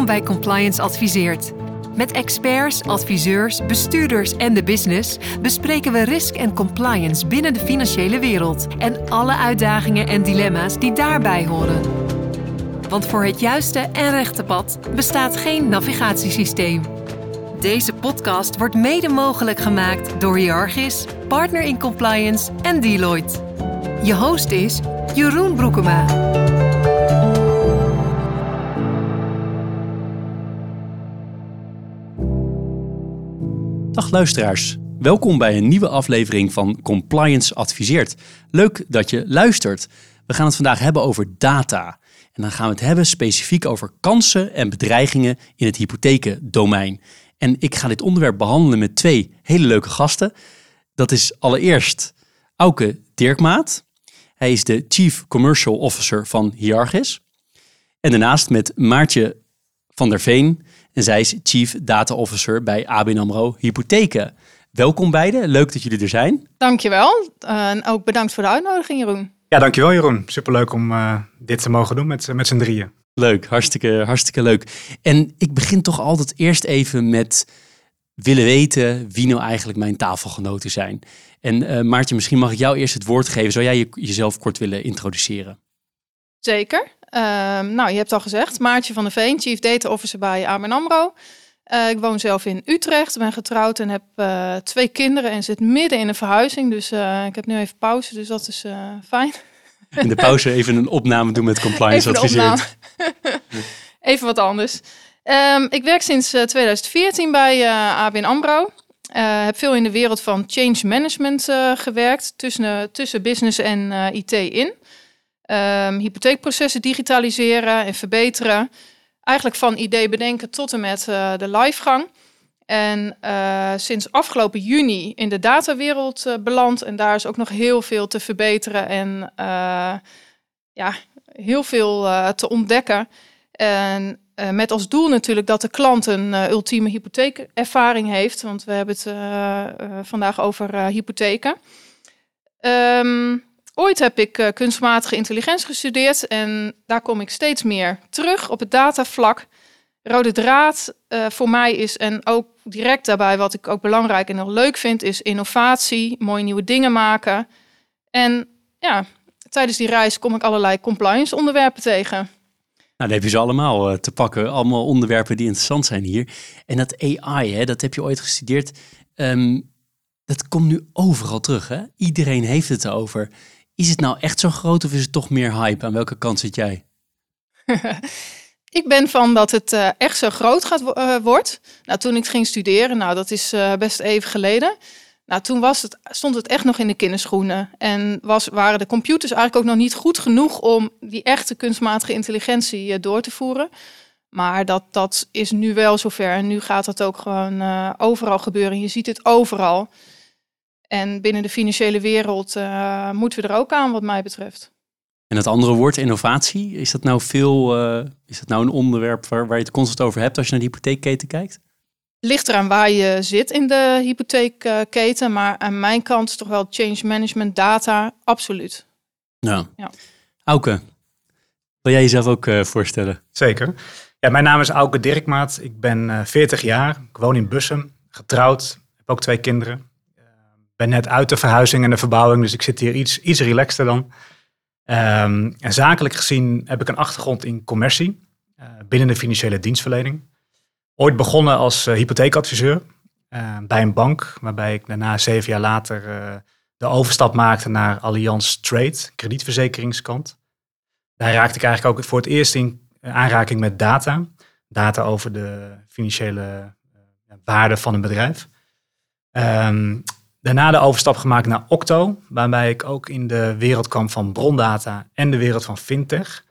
Welkom bij Compliance Adviseert. Met experts, adviseurs, bestuurders en de business bespreken we risk en compliance binnen de financiële wereld en alle uitdagingen en dilemma's die daarbij horen. Want voor het juiste en rechte pad bestaat geen navigatiesysteem. Deze podcast wordt mede mogelijk gemaakt door Hiargis, Partner in Compliance en Deloitte. Je host is Jeroen Broekema. Dag luisteraars, welkom bij een nieuwe aflevering van Compliance Adviseert. Leuk dat je luistert. We gaan het vandaag hebben over data. En dan gaan we het hebben specifiek over kansen en bedreigingen in het hypothekendomein. En ik ga dit onderwerp behandelen met twee hele leuke gasten. Dat is allereerst Auke Dirkmaat. Hij is de Chief Commercial Officer van Hiargis. En daarnaast met Maartje van der Veen. En zij is Chief Data Officer bij ABN AMRO Hypotheken. Welkom beiden, leuk dat jullie er zijn. Dankjewel. Uh, en ook bedankt voor de uitnodiging, Jeroen. Ja, dankjewel Jeroen. Superleuk om uh, dit te mogen doen met, met z'n drieën. Leuk, hartstikke, hartstikke leuk. En ik begin toch altijd eerst even met willen weten wie nou eigenlijk mijn tafelgenoten zijn. En uh, Maartje, misschien mag ik jou eerst het woord geven. Zou jij je, jezelf kort willen introduceren? Zeker. Uh, nou, je hebt al gezegd, Maartje van der Veen, Chief Data Officer bij ABN AMRO. Uh, ik woon zelf in Utrecht, ben getrouwd en heb uh, twee kinderen en zit midden in een verhuizing. Dus ik heb nu even pauze, dus dat is fijn. In de pauze even een opname doen met compliance adviseert. even wat anders. Um, ik werk sinds 2014 bij ABN AMRO. Uh, heb veel in de wereld van change management uh, gewerkt, tussen, tussen business en uh, IT in. Um, hypotheekprocessen digitaliseren en verbeteren. Eigenlijk van idee bedenken tot en met de livegang. En sinds afgelopen juni in de datawereld beland. En daar is ook nog heel veel te verbeteren en ja, heel veel te ontdekken. En uh, met als doel natuurlijk dat de klant een uh, ultieme hypotheekervaring heeft. Want we hebben het uh, vandaag over hypotheken. Um, ooit heb ik kunstmatige intelligentie gestudeerd. En daar kom ik steeds meer terug op het datavlak. Rode draad voor mij is, en ook direct daarbij wat ik ook belangrijk en nog leuk vind, is innovatie, mooie nieuwe dingen maken. En ja, tijdens die reis kom ik allerlei compliance onderwerpen tegen. Nou, dan heb je ze allemaal uh, te pakken. Allemaal onderwerpen die interessant zijn hier. En dat AI, hè, dat heb je ooit gestudeerd. Um, dat komt nu overal terug. Hè? Iedereen heeft het erover. Is het nou echt zo groot of is het toch meer hype? Aan welke kant zit jij? ik ben van dat het uh, echt zo groot gaat, uh, wordt. Nou, toen ik ging studeren, nou dat is best even geleden. Nou, toen was het, stond het echt nog in de kinderschoenen. En was, waren de computers eigenlijk ook nog niet goed genoeg om die echte kunstmatige intelligentie door te voeren. Maar dat, dat is nu wel zover. En nu gaat dat ook gewoon overal gebeuren. Je ziet het overal. En binnen de financiële wereld uh, moeten we er ook aan, wat mij betreft. En het andere woord, innovatie, is dat nou veel, is dat nou een onderwerp waar, waar je het constant over hebt als je naar de hypotheekketen kijkt? ligt eraan waar je zit in de hypotheekketen. Maar aan mijn kant is toch wel change management data, absoluut. Ja. ja. Auke, wil jij jezelf ook uh, voorstellen? Zeker. Ja, mijn naam is Auke Dirkmaat. Ik ben uh, 40 jaar. Ik woon in Bussum, getrouwd. Heb ook twee kinderen. Ben net uit de verhuizing en de verbouwing, dus ik zit hier iets, iets relaxter dan. Um, en zakelijk gezien heb ik een achtergrond in commercie uh, binnen de financiële dienstverlening. Ooit begonnen als uh, hypotheekadviseur uh, bij een bank, waarbij ik daarna zeven jaar later de overstap maakte naar Allianz Trade, kredietverzekeringskant. Daar raakte ik eigenlijk ook voor het eerst in aanraking met data. Data over de financiële waarde van een bedrijf. Um, daarna de overstap gemaakt naar Octo, waarbij ik ook in de wereld kwam van brondata en de wereld van fintech.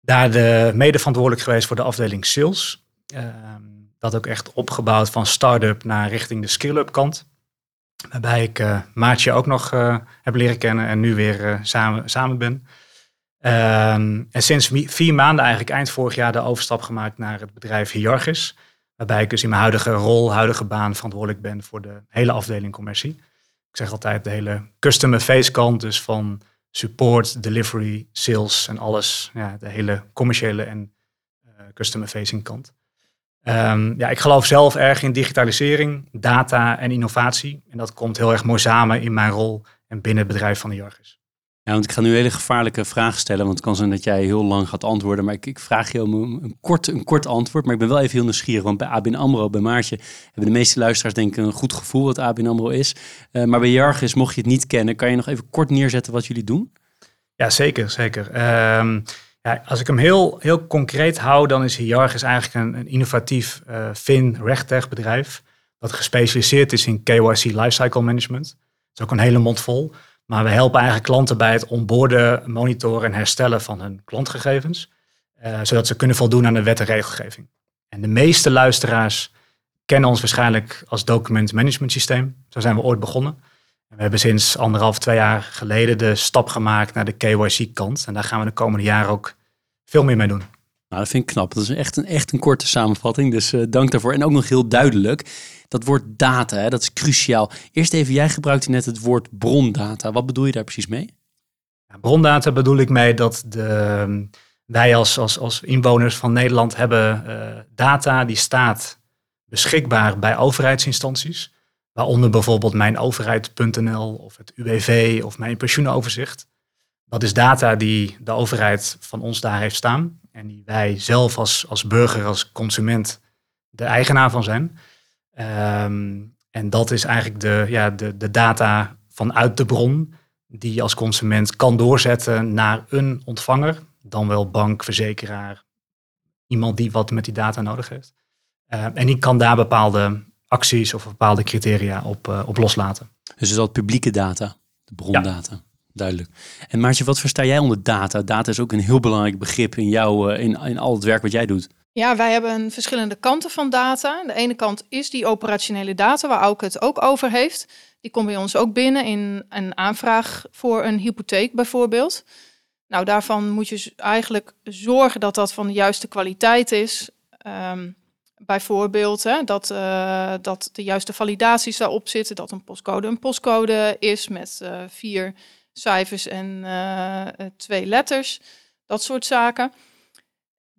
Daar de mede verantwoordelijk geweest voor de afdeling sales. Ehm, dat ook echt opgebouwd van start-up naar richting de skill-up kant. Waarbij ik uh, Maatje ook nog uh, heb leren kennen en nu weer uh, samen, samen ben. Um, en sinds vier maanden, eigenlijk eind vorig jaar, de overstap gemaakt naar het bedrijf Hiargis. Waarbij ik dus in mijn huidige rol, huidige baan verantwoordelijk ben voor de hele afdeling commercie. Ik zeg altijd de hele customer face kant, dus van support, delivery, sales en alles. Ja, de hele commerciële en customer-facing kant. Ehm, ja, ik geloof zelf erg in digitalisering, data en innovatie. En dat komt heel erg mooi samen in mijn rol en binnen het bedrijf van de Jorgis. Ja, want ik ga nu een hele gevaarlijke vraag stellen, want het kan zijn dat jij heel lang gaat antwoorden. Maar ik, vraag je om een, kort, een kort antwoord, maar ik ben wel even heel nieuwsgierig. Want bij ABN AMRO, bij Maartje, hebben de meeste luisteraars denk ik een goed gevoel wat ABN AMRO is. Uh, maar bij Jargis, mocht je het niet kennen, kan je nog even kort neerzetten wat jullie doen? Ja, zeker, zeker. Um, ja, als ik hem heel, heel concreet hou, dan is Jargis eigenlijk een, innovatief uh, fin-regtech bedrijf. Dat gespecialiseerd is in KYC lifecycle management. Dat is ook een hele mond vol. Maar we helpen eigenlijk klanten bij het onboarden, monitoren en herstellen van hun klantgegevens. Uh, zodat ze kunnen voldoen aan de wet en regelgeving. En de meeste luisteraars kennen ons waarschijnlijk als document management systeem. Zo zijn we ooit begonnen. En we hebben sinds anderhalf, twee jaar geleden de stap gemaakt naar de KYC-kant. En daar gaan we de komende jaren ook veel meer mee doen. Nou, dat vind ik knap. Dat is echt een, echt een korte samenvatting. Dus uh, dank daarvoor. En ook nog heel duidelijk. Dat woord data, hè, dat is cruciaal. Eerst even, jij gebruikte net het woord brondata. Wat bedoel je daar precies mee? Ja, brondata bedoel ik mee dat de, wij als, als, inwoners van Nederland hebben uh, data die staat beschikbaar bij overheidsinstanties. Waaronder bijvoorbeeld mijnoverheid.nl of het UWV of mijn pensioenoverzicht. Dat is data die de overheid van ons daar heeft staan. En die wij zelf als, als burger, als consument de eigenaar van zijn. Um, en dat is eigenlijk de, ja, de, de data vanuit de bron die je als consument kan doorzetten naar een ontvanger, dan wel bank, verzekeraar, iemand die wat met die data nodig heeft. Uh, en die kan daar bepaalde acties of bepaalde criteria op, uh, op loslaten. Dus is dat publieke data, de brondata. Ja. Duidelijk. En Maartje, wat versta jij onder data? Data is ook een heel belangrijk begrip in, jou, uh, in, in al het werk wat jij doet. Ja, wij hebben verschillende kanten van data. De ene kant is die operationele data, waar Auke het ook over heeft. Die komt bij ons ook binnen in een aanvraag voor een hypotheek bijvoorbeeld. Nou, daarvan moet je eigenlijk zorgen dat dat van de juiste kwaliteit is. Um, bijvoorbeeld hè, dat, uh, dat de juiste validaties daarop zitten, dat een postcode een postcode is met uh, vier cijfers en uh, twee letters, dat soort zaken.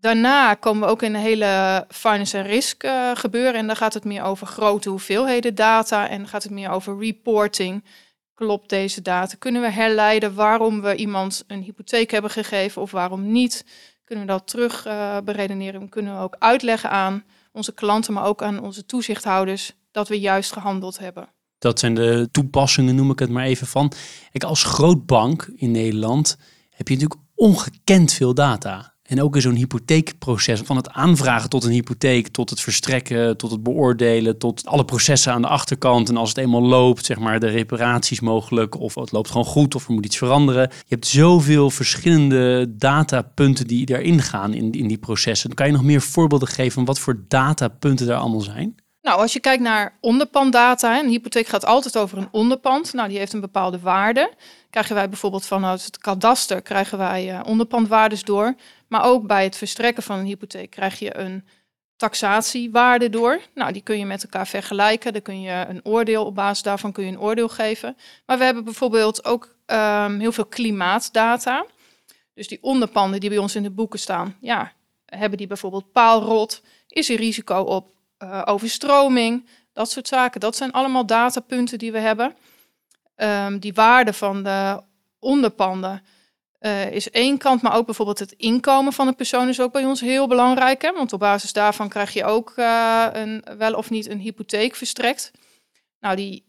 Daarna komen we ook in een hele finance en risk uh, gebeuren. En dan gaat het meer over grote hoeveelheden data. En gaat het meer over reporting. Klopt deze data? Kunnen we herleiden waarom we iemand een hypotheek hebben gegeven of waarom niet? Kunnen we dat terug uh, beredeneren? Kunnen we ook uitleggen aan onze klanten, maar ook aan onze toezichthouders, dat we juist gehandeld hebben. Dat zijn de toepassingen, noem ik het maar even van. Ik als grootbank in Nederland heb je natuurlijk ongekend veel data. En ook in zo'n hypotheekproces, van het aanvragen tot een hypotheek, tot het verstrekken, tot het beoordelen, tot alle processen aan de achterkant. En als het eenmaal loopt, zeg maar de reparaties mogelijk, of het loopt gewoon goed, of er moet iets veranderen. Je hebt zoveel verschillende datapunten die daarin gaan in, in die processen. Kan je nog meer voorbeelden geven van wat voor datapunten daar allemaal zijn? Nou, als je kijkt naar onderpanddata, een hypotheek gaat altijd over een onderpand. Nou, die heeft een bepaalde waarde. Krijgen wij bijvoorbeeld vanuit het kadaster krijgen wij uh, onderpandwaardes door. Maar ook bij het verstrekken van een hypotheek krijg je een taxatiewaarde door. Nou, die kun je met elkaar vergelijken. Dan kun je een oordeel op basis daarvan kun je een oordeel geven. Maar we hebben bijvoorbeeld ook um, heel veel klimaatdata. Dus die onderpanden die bij ons in de boeken staan, ja, hebben die bijvoorbeeld paalrot? Is er risico op uh, overstroming? Dat soort zaken. Dat zijn allemaal datapunten die we hebben. Um, die waarde van de onderpanden uh, is één kant, maar ook bijvoorbeeld het inkomen van een persoon is ook bij ons heel belangrijk. Hè? Want op basis daarvan krijg je ook uh, een, wel of niet een hypotheek verstrekt. Nou, die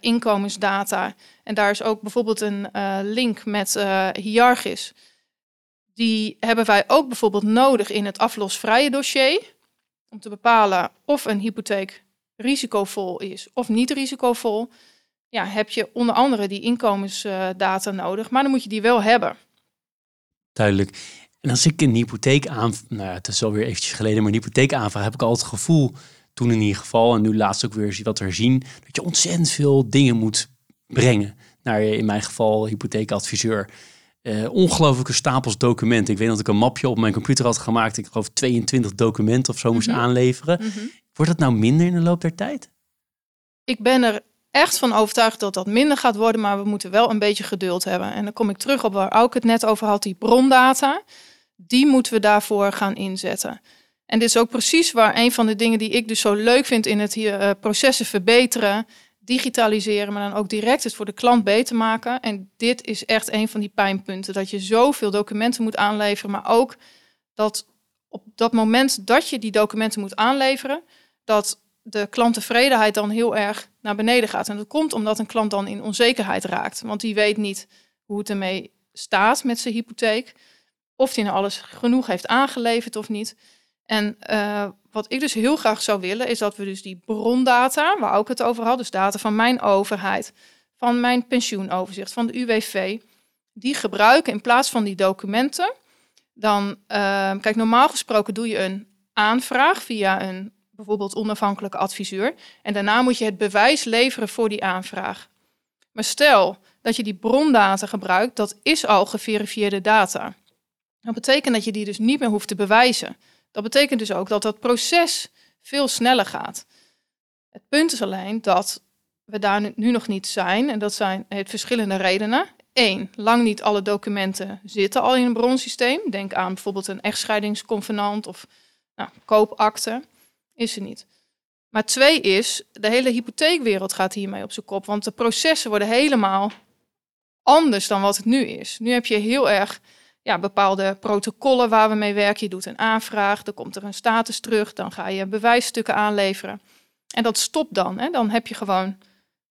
inkomensdata. En daar is ook bijvoorbeeld een link met Hiargis. Die hebben wij ook bijvoorbeeld nodig in het aflosvrije dossier. Om te bepalen of een hypotheek risicovol is of niet risicovol ja, heb je onder andere die inkomensdata nodig, maar dan moet je die wel hebben. Duidelijk. En als ik een hypotheek aan, nou ja, het is alweer eventjes geleden, maar een hypotheek aanvraag, heb ik al het gevoel, toen in ieder geval, en nu laatst ook weer wat er zien, dat je ontzettend veel dingen moet brengen naar in mijn geval hypotheekadviseur. Uh, ongelooflijke stapels documenten. Ik weet dat ik een mapje op mijn computer had gemaakt. Ik geloof 22 documenten of zo moest mm -hmm. aanleveren. Mm -hmm. Wordt dat nou minder in de loop der tijd? Ik ben er echt van overtuigd dat dat minder gaat worden, maar we moeten wel een beetje geduld hebben. En dan kom ik terug op waar ook het net over had, die brondata. die moeten we daarvoor gaan inzetten. En dit is ook precies waar een van de dingen die ik dus zo leuk vind in het hier uh, processen verbeteren, digitaliseren, maar dan ook direct het voor de klant beter maken. En dit is echt een van die pijnpunten, dat je zoveel documenten moet aanleveren, maar ook dat op dat moment dat je die documenten moet aanleveren, dat de klanttevredenheid dan heel erg naar beneden gaat. En dat komt omdat een klant dan in onzekerheid raakt, want die weet niet hoe het ermee staat met zijn hypotheek, of hij nou alles genoeg heeft aangeleverd of niet. En uh, wat ik dus heel graag zou willen, is dat we dus die brondata, waar ook het over had, dus data van mijn overheid, van mijn pensioenoverzicht, van de UWV, die gebruiken in plaats van die documenten. Dan, uh, kijk, normaal gesproken doe je een aanvraag via een bijvoorbeeld onafhankelijke adviseur. En daarna moet je het bewijs leveren voor die aanvraag. Maar stel dat je die brondata gebruikt, dat is al geverifieerde data. Dat betekent dat je die dus niet meer hoeft te bewijzen. Dat betekent dus ook dat dat proces veel sneller gaat. Het punt is alleen dat we daar nu nog niet zijn. En dat zijn het verschillende redenen. Eén, lang niet alle documenten zitten al in een bronsysteem. Denk aan bijvoorbeeld een echtscheidingsconvenant of nou, koopakte. Is er niet. Maar twee is, de hele hypotheekwereld gaat hiermee op zijn kop. Want de processen worden helemaal anders dan wat het nu is. Nu heb je heel erg ja, bepaalde protocollen waar we mee werken. Je doet een aanvraag, dan komt er een status terug, dan ga je bewijsstukken aanleveren. En dat stopt dan. Hè? Dan heb je gewoon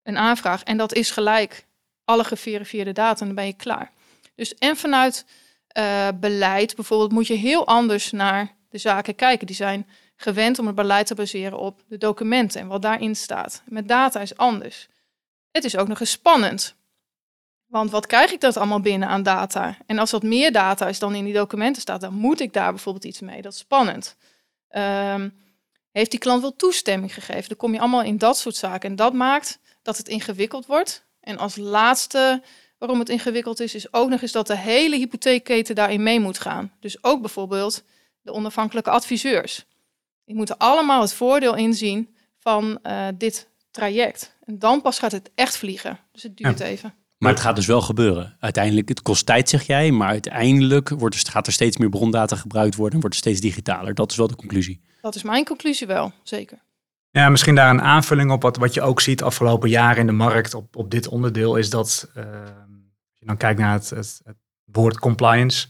een aanvraag en dat is gelijk alle geverifieerde data en dan ben je klaar. Dus en vanuit uh, beleid bijvoorbeeld moet je heel anders naar de zaken kijken. Die zijn gewend om het beleid te baseren op de documenten en wat daarin staat. Met data is anders. Het is ook nog eens spannend. Want wat krijg ik dat allemaal binnen aan data? En als dat meer data is dan in die documenten staat, dan moet ik daar bijvoorbeeld iets mee. Dat is spannend. Um, heeft die klant wel toestemming gegeven? Dan kom je allemaal in dat soort zaken. En dat maakt dat het ingewikkeld wordt. En als laatste waarom het ingewikkeld is, is ook nog eens dat de hele hypotheekketen daarin mee moet gaan. Dus ook bijvoorbeeld de onafhankelijke adviseurs. Die moeten allemaal het voordeel inzien van uh, dit traject. En dan pas gaat het echt vliegen. Dus het duurt even. Maar het gaat dus wel gebeuren. Uiteindelijk, het kost tijd, zeg jij, maar uiteindelijk wordt er, gaat er steeds meer brondata gebruikt worden en wordt het steeds digitaler. Dat is wel de conclusie. Dat is mijn conclusie wel, zeker. Ja, misschien daar een aanvulling op wat, wat je ook ziet afgelopen jaren in de markt op, op dit onderdeel, is dat, uh, als je dan kijkt naar het, het, het woord compliance,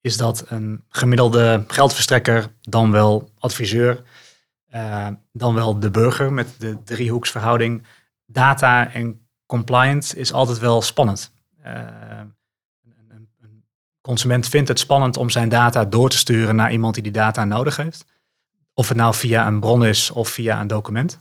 is dat een gemiddelde geldverstrekker, dan wel adviseur, uh, dan wel de burger met de driehoeksverhouding, data en compliance is altijd wel spannend. Uh, een, een, consument vindt het spannend om zijn data door te sturen naar iemand die die data nodig heeft. Of het nou via een bron is of via een document.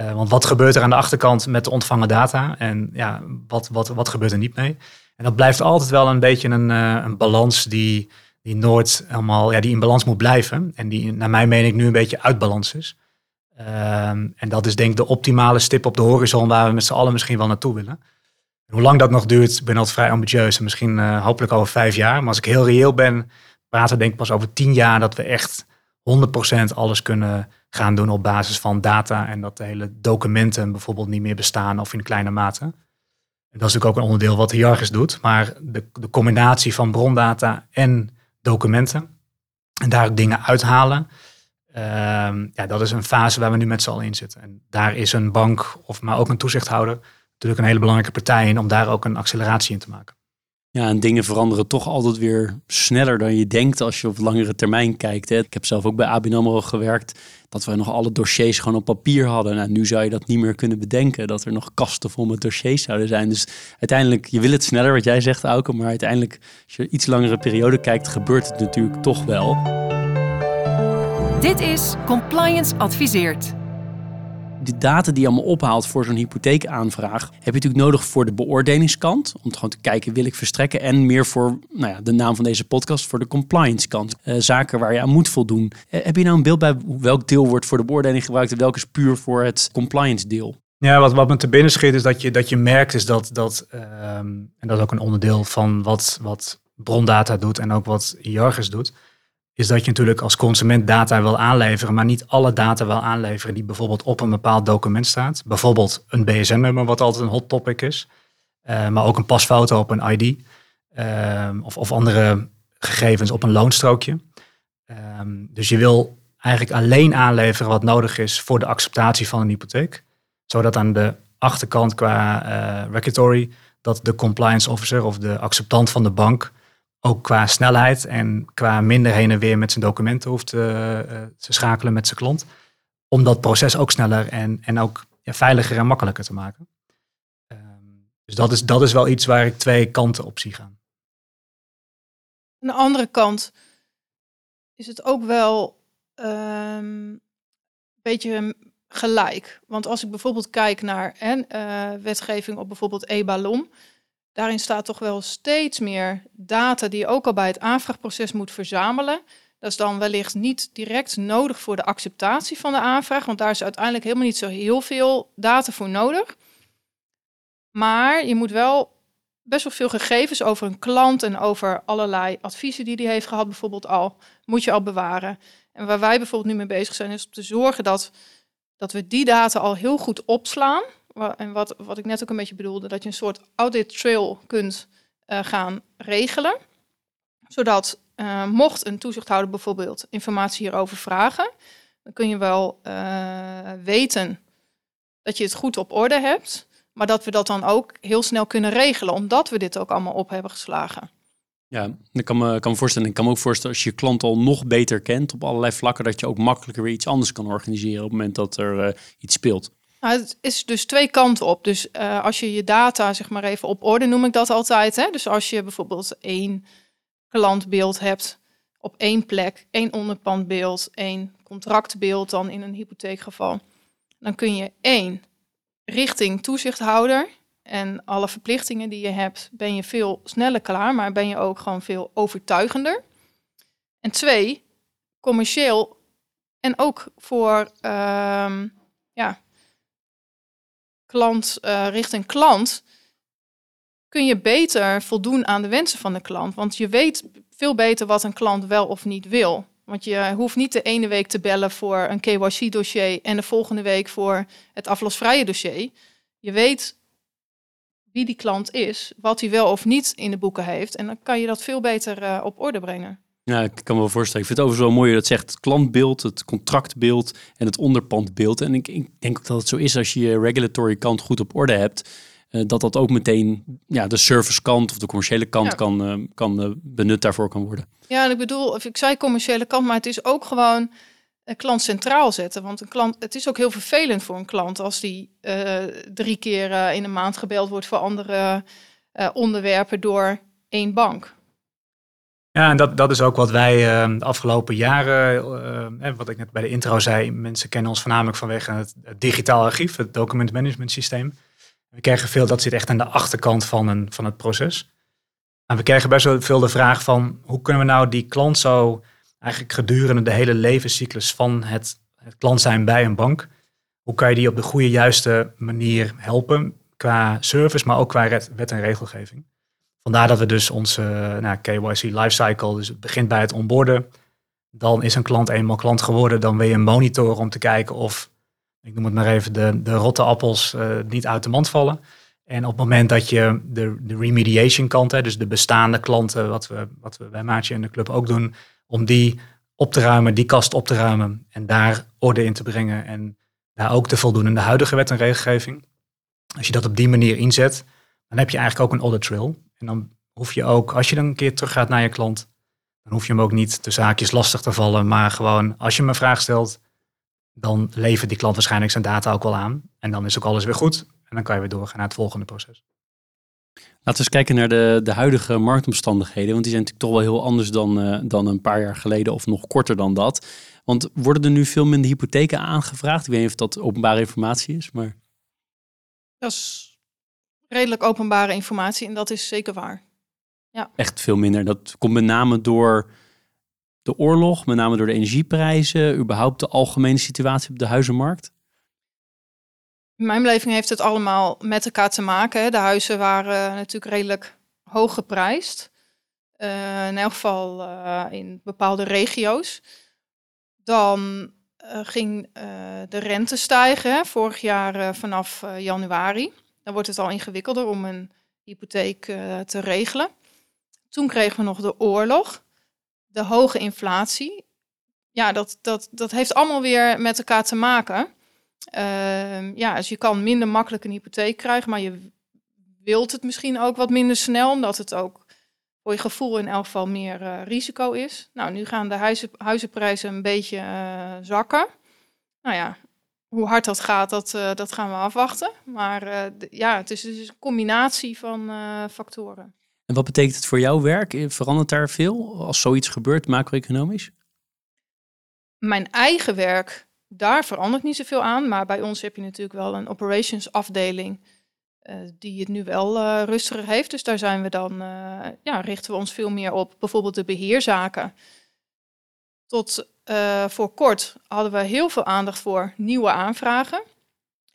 Uh, want wat gebeurt er aan de achterkant met de ontvangen data? En ja, wat, wat, wat gebeurt er niet mee? En dat blijft altijd wel een beetje een, uh, een balans die, die nooit helemaal, ja, die in balans moet blijven. En die naar mijn mening nu een beetje uit balans is. Um, en dat is denk ik de optimale stip op de horizon waar we met z'n allen misschien wel naartoe willen. hoe lang dat nog duurt, ben altijd vrij ambitieus. En misschien uh, hopelijk over vijf jaar. Maar als ik heel reëel ben, praten we denk ik pas over tien jaar dat we echt 100% alles kunnen gaan doen op basis van data. En dat de hele documenten bijvoorbeeld niet meer bestaan of in kleine mate. En dat is natuurlijk ook een onderdeel wat Hiargis doet. Maar de, de combinatie van brondata en documenten. En daar dingen uithalen Ehm, ja, dat is een fase waar we nu met z'n allen in zitten. En daar is een bank, of maar ook een toezichthouder, natuurlijk een hele belangrijke partij in om daar ook een acceleratie in te maken. Ja, en dingen veranderen toch altijd weer sneller dan je denkt als je op langere termijn kijkt. Hè. Ik heb zelf ook bij ABN AMRO gewerkt, dat we nog alle dossiers gewoon op papier hadden. Nou, nu zou je dat niet meer kunnen bedenken, dat er nog kasten vol met dossiers zouden zijn. Dus uiteindelijk, je wil het sneller, wat jij zegt, Auke, maar uiteindelijk, als je iets langere periode kijkt, gebeurt het natuurlijk toch wel. Dit is Compliance Adviseert. De data die je allemaal ophaalt voor zo'n hypotheekaanvraag heb je natuurlijk nodig voor de beoordelingskant. Om gewoon te kijken, wil ik verstrekken? En meer voor nou ja, de naam van deze podcast, voor de compliance kant. Uh, zaken waar je aan moet voldoen. Uh, heb je nou een beeld bij welk deel wordt voor de beoordeling gebruikt en welke is puur voor het compliance deel? Ja, wat, wat me te binnen schiet is dat je, dat je merkt is dat, dat um, en dat is ook een onderdeel van wat, wat brondata doet en ook wat IARGIS doet is dat je natuurlijk als consument data wil aanleveren, maar niet alle data wil aanleveren die bijvoorbeeld op een bepaald document staat. Bijvoorbeeld een BSN-nummer, wat altijd een hot topic is, uh, maar ook een pasfoto op een ID uh, of, of andere gegevens op een loonstrookje. Ehm, dus je wil eigenlijk alleen aanleveren wat nodig is voor de acceptatie van een hypotheek. Zodat aan de achterkant qua uh, regulatory dat de compliance officer of de acceptant van de bank ook qua snelheid en qua minder heen en weer met zijn documenten hoeft te, uh, te schakelen met zijn klant. Om dat proces ook sneller en, en ook ja, veiliger en makkelijker te maken. Um, dus dat is, dat is wel iets waar ik twee kanten op zie gaan. Aan de andere kant is het ook wel um, een beetje gelijk. Want als ik bijvoorbeeld kijk naar hè, uh, wetgeving op bijvoorbeeld EBA-LOM, daarin staat toch wel steeds meer data die je ook al bij het aanvraagproces moet verzamelen. Dat is dan wellicht niet direct nodig voor de acceptatie van de aanvraag, want daar is uiteindelijk helemaal niet zo heel veel data voor nodig. Maar je moet wel best wel veel gegevens over een klant en over allerlei adviezen die die heeft gehad, bijvoorbeeld al, moet je al bewaren. En waar wij bijvoorbeeld nu mee bezig zijn, is om te zorgen dat, dat we die data al heel goed opslaan. En wat, wat ik net ook een beetje bedoelde, dat je een soort audit trail kunt uh, gaan regelen. Zodat uh, mocht een toezichthouder bijvoorbeeld informatie hierover vragen, dan kun je wel uh, weten dat je het goed op orde hebt. Maar dat we dat dan ook heel snel kunnen regelen, omdat we dit ook allemaal op hebben geslagen. Ja, ik kan me, kan me voorstellen. Ik kan me ook voorstellen als je je klant al nog beter kent op allerlei vlakken, dat je ook makkelijker weer iets anders kan organiseren op het moment dat er iets speelt. Nou, het is dus twee kanten op. Dus uh, als je je data, zeg maar even op orde, noem ik dat altijd. Hè? Dus als je bijvoorbeeld één klantbeeld hebt op één plek, één onderpandbeeld, één contractbeeld dan in een hypotheekgeval, dan kun je één richting toezichthouder en alle verplichtingen die je hebt, ben je veel sneller klaar, maar ben je ook gewoon veel overtuigender. En twee, commercieel en ook voor um, ja, klant, uh, richting klant, kun je beter voldoen aan de wensen van de klant. Want je weet veel beter wat een klant wel of niet wil. Want je hoeft niet de ene week te bellen voor een KYC-dossier en de volgende week voor het aflosvrije dossier. Je weet wie die klant is, wat hij wel of niet in de boeken heeft. En dan kan je dat veel beter uh, op orde brengen. Ja, ik kan me wel voorstellen. Ik vind het overigens wel mooi dat zegt het klantbeeld, het contractbeeld en het onderpandbeeld. En ik, ik, denk ook dat het zo is als je je regulatory kant goed op orde hebt. Uh, dat dat ook meteen ja, de service kant of de commerciële kant ja. kan, uh, kan uh, benut daarvoor kan worden. Ja, en ik bedoel, ik zei commerciële kant, maar het is ook gewoon een klant centraal zetten. Want een klant, het is ook heel vervelend voor een klant als die drie keer in een maand gebeld wordt voor andere onderwerpen door één bank. Ja, en dat, dat is ook wat wij uh, de afgelopen jaren, uh, wat ik net bij de intro zei, mensen kennen ons voornamelijk vanwege het, het digitaal archief, het document management systeem. We krijgen veel, dat zit echt aan de achterkant van, een, van het proces. En we krijgen best wel veel de vraag van, hoe kunnen we nou die klant zo eigenlijk gedurende de hele levenscyclus van het, het klant zijn bij een bank, hoe kan je die op de goede, juiste manier helpen qua service, maar ook qua wet en regelgeving. Vandaar dat we dus onze nou, KYC lifecycle, dus het begint bij het onboarden. Dan is een klant eenmaal klant geworden, dan wil je monitoren om te kijken of, ik noem het maar even, de, de rotte appels uh, niet uit de mand vallen. En op het moment dat je de, de remediation kant, hè, dus de bestaande klanten, wat we, wat we bij Maatje in de club ook doen, om die op te ruimen, die kast op te ruimen en daar orde in te brengen en daar ook te voldoen in de huidige wet en regelgeving. Als je dat op die manier inzet, dan heb je eigenlijk ook een audit trail. En dan hoef je ook, als je dan een keer terug gaat naar je klant, dan hoef je hem ook niet de zaakjes lastig te vallen. Maar gewoon, als je hem een vraag stelt, dan levert die klant waarschijnlijk zijn data ook wel aan. En dan is ook alles weer goed. En dan kan je weer doorgaan naar het volgende proces. Laten we eens kijken naar de, de huidige marktomstandigheden. Want die zijn natuurlijk toch wel heel anders dan, uh, dan een paar jaar geleden of nog korter dan dat. Want worden er nu veel minder hypotheken aangevraagd? Ik weet niet of dat openbare informatie is, maar... Dat is redelijk openbare informatie en dat is zeker waar. Ja. Echt veel minder. Dat komt met name door de oorlog, met name door de energieprijzen, überhaupt de algemene situatie op de huizenmarkt? In mijn beleving heeft het allemaal met elkaar te maken. De huizen waren natuurlijk redelijk hoog geprijsd. Uh, in elk geval uh, in bepaalde regio's. Dan uh, ging de rente stijgen, vorig jaar vanaf januari. Dan wordt het al ingewikkelder om een hypotheek uh, te regelen. Toen kregen we nog de oorlog. de hoge inflatie. Ja, dat, dat, dat heeft allemaal weer met elkaar te maken. Ehm, ja, dus je kan minder makkelijk een hypotheek krijgen, maar je wilt het misschien ook wat minder snel, omdat het ook voor je gevoel in elk geval meer uh, risico is. Nou, nu gaan de huizen, huizenprijzen een beetje uh, zakken. Nou ja, hoe hard dat gaat, dat, uh, dat gaan we afwachten. Maar de, ja, het is dus een combinatie van factoren. En wat betekent het voor jouw werk? Verandert daar veel als zoiets gebeurt, macro-economisch? Mijn eigen werk, daar verandert niet zoveel aan. Maar bij ons heb je natuurlijk wel een operations afdeling uh, die het nu wel uh, rustiger heeft. Dus daar zijn we dan, uh, ja, richten we ons veel meer op. Bijvoorbeeld de beheerzaken. Tot voor kort hadden we heel veel aandacht voor nieuwe aanvragen.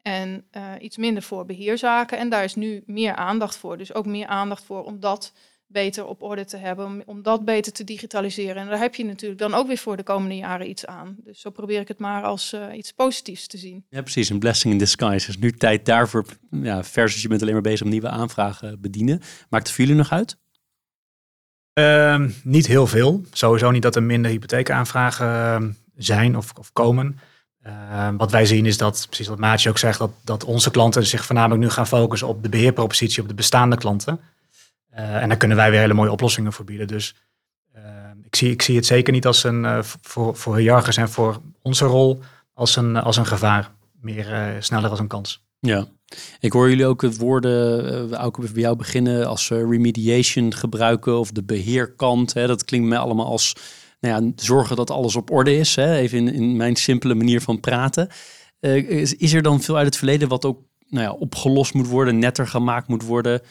En iets minder voor beheerzaken. En daar is nu meer aandacht voor. Dus ook meer aandacht voor om dat beter op orde te hebben, om, dat beter te digitaliseren. En daar heb je natuurlijk dan ook weer voor de komende jaren iets aan. Dus zo probeer ik het maar als uh, iets positiefs te zien. Ja, precies. Een blessing in disguise. Dus nu tijd daarvoor, ja, versus je bent alleen maar bezig om nieuwe aanvragen bedienen. Maakt het voor jullie nog uit? Uh, niet heel veel. Sowieso niet dat er minder hypotheekaanvragen ehm, zijn of, of komen. Uh, wat wij zien is dat, precies wat Maatje ook zegt, dat, dat onze klanten zich voornamelijk nu gaan focussen op de beheerpropositie, op de bestaande klanten. Uh, en daar kunnen wij weer hele mooie oplossingen voor bieden. Dus ik, zie, ik zie het zeker niet als een, uh, voor, voor Jargers en voor onze rol als een, als een gevaar. Meer sneller als een kans. Ja, ik hoor jullie ook het woorden, ook bij jou beginnen, als remediation gebruiken of de beheerkant. Hè, dat klinkt mij allemaal als nou ja, zorgen dat alles op orde is. Hè, even in, mijn simpele manier van praten. Is, is, er dan veel uit het verleden wat ook nou ja, opgelost moet worden, netter gemaakt moet worden?